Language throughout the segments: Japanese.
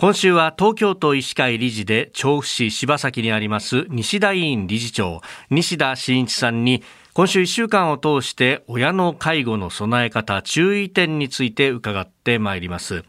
今週は東京都医師会理事で調布市柴崎にあります西田委員理事長。西田真一さんに今週1週間を通して親の介護の備え方注意点について伺ってまいります。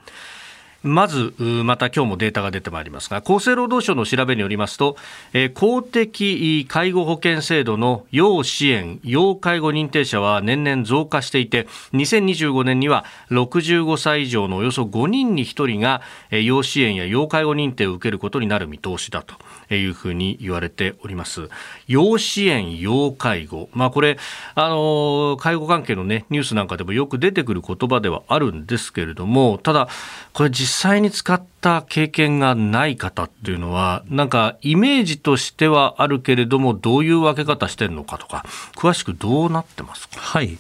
まず、また今日もデータが出てまいりますが、厚生労働省の調べによりますと、えー、公的介護保険制度の要支援、要介護認定者は年々増加していて、2025年には65歳以上のおよそ5人に1人が、えー、要支援や要介護認定を受けることになる見通しだというふうに言われております。要支援、要介護。まあこれ、あのー、介護関係のね、ニュースなんかでもよく出てくる言葉ではあるんですけれども、ただ、これ実際に使った経験がない方っていうのは、なんかイメージとしてはあるけれども、どういう分け方してるのかとか、詳しくどうなってますか？はい。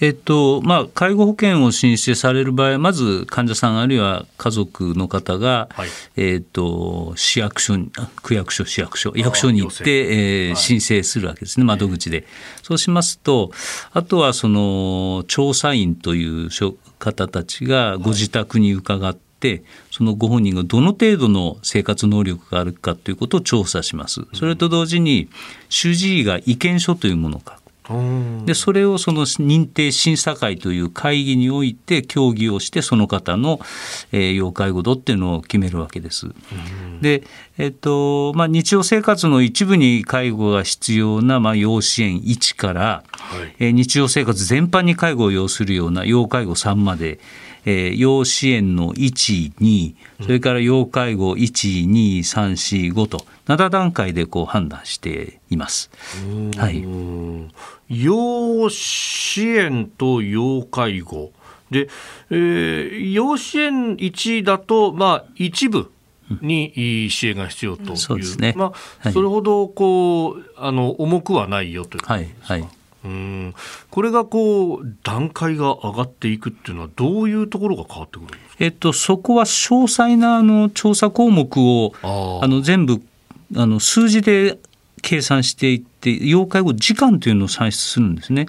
えっとまあ、介護保険を申請される場合まず患者さんあるいは家族の方が、はい、えっと市役所区役所市役所役所に行って、えー、申請するわけですね窓口で。そうしますとあとはその調査員という方たちがご自宅に伺って、そのご本人がどの程度の生活能力があるかということを調査します。それと同時に主治医が意見書というものを書く。でそれをその認定審査会という会議において協議をしてその方の、えー、要介護度っていうのを決めるわけです。で、えっとまあ、日常生活の一部に介護が必要な、まあ、要支援1から、はい、えー、日常生活全般に介護を要するような要介護3まで、えー、要支援の1、2、それから要介護1、2、3、4、5と7段階でこう判断しています。はい、要支援と要介護。で、えー、要支援1だと、まあ、一部に支援が必要という、そうですね。まあ、それほどこうあの重くはないよということですか？はいはいうん。これがこう段階が上がっていくっていうのはどういうところが変わってくるんですか、えっと、そこは詳細なあの調査項目をあの全部あの数字で計算していって要介護時間というのを算出するんですね。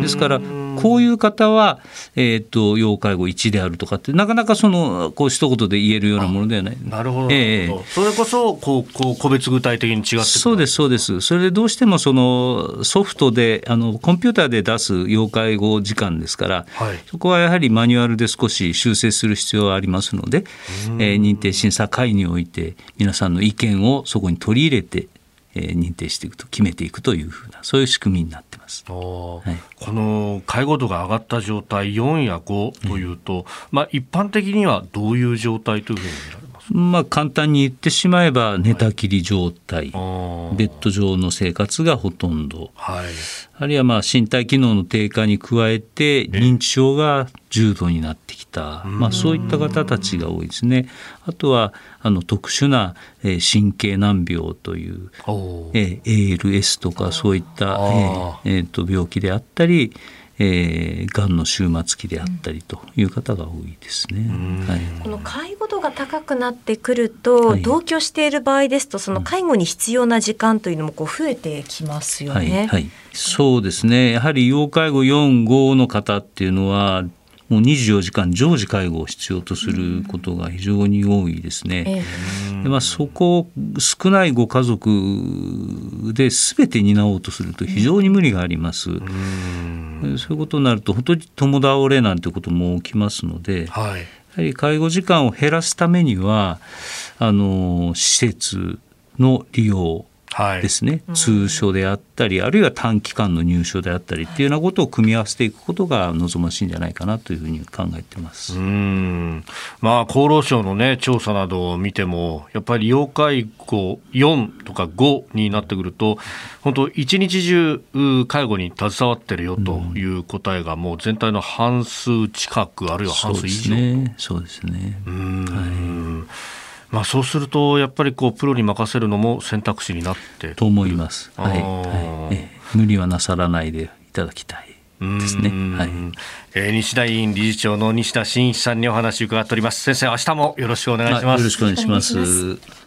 ですからこういう方は、えーと、要介護1であるとかってなかなかそのこう一言で言えるようなものではない。なるほど、えー、それこそこうこう個別具体的に違ってそうですそうです。それでどうしてもそのソフトであのコンピューターで出す要介護時間ですから、はい、そこはやはりマニュアルで少し修正する必要がありますので、えー、認定審査会において皆さんの意見をそこに取り入れてえー、認定していくと決めていくというふうなそういう仕組みになってます、はい、この介護度が上がった状態4や5というと、まあ、一般的にはどういう状態というふうに見られまあ、簡単に言ってしまえば寝たきり状態、はい、ベッド上の生活がほとんど、はい、あるいはまあ身体機能の低下に加えて認知症が重度になってきた、まあ、そういった方たちが多いですね。あとはあの特殊な神経難病という ALS とかそういったえー、と病気であったりえー、がんの終末期であったりという方が多いですね。はい、この介護度が高くなってくると、はい、同居している場合ですとその介護に必要な時間というのもこう増えてきますよね。はい、はい、そうですね。やはり要介護4、5の方っていうのはもう24時間常時介護を必要とすることが非常に多いですね。でまあ、そこを少ないご家族で全て担おうとすると非常に無理があります。そういうことになると本当に共倒れなんてことも起きますので、はい、やはり介護時間を減らすためにはあの施設の利用ですね、はい、通所であったりあるいは短期間の入所であったりっていうようなことを組み合わせていくことが望ましいんじゃないかなというふうに考えてます。うん。まあ厚労省の、ね、調査などを見てもやっぱり要介護4とか5になってくると本当一日中介護に携わってるよという答えがもう全体の半数近くあるいは半数以上そうですね。そうですね。はいまあ、そうするとやっぱりこうプロに任せるのも選択肢になってと思います、はい。はい、無理はなさらないでいただきたい。ですね、はい。えー、西田委員理事長の西田真一さんにお話を伺っております。先生明日もよろしくお願いします。よろしくお願いします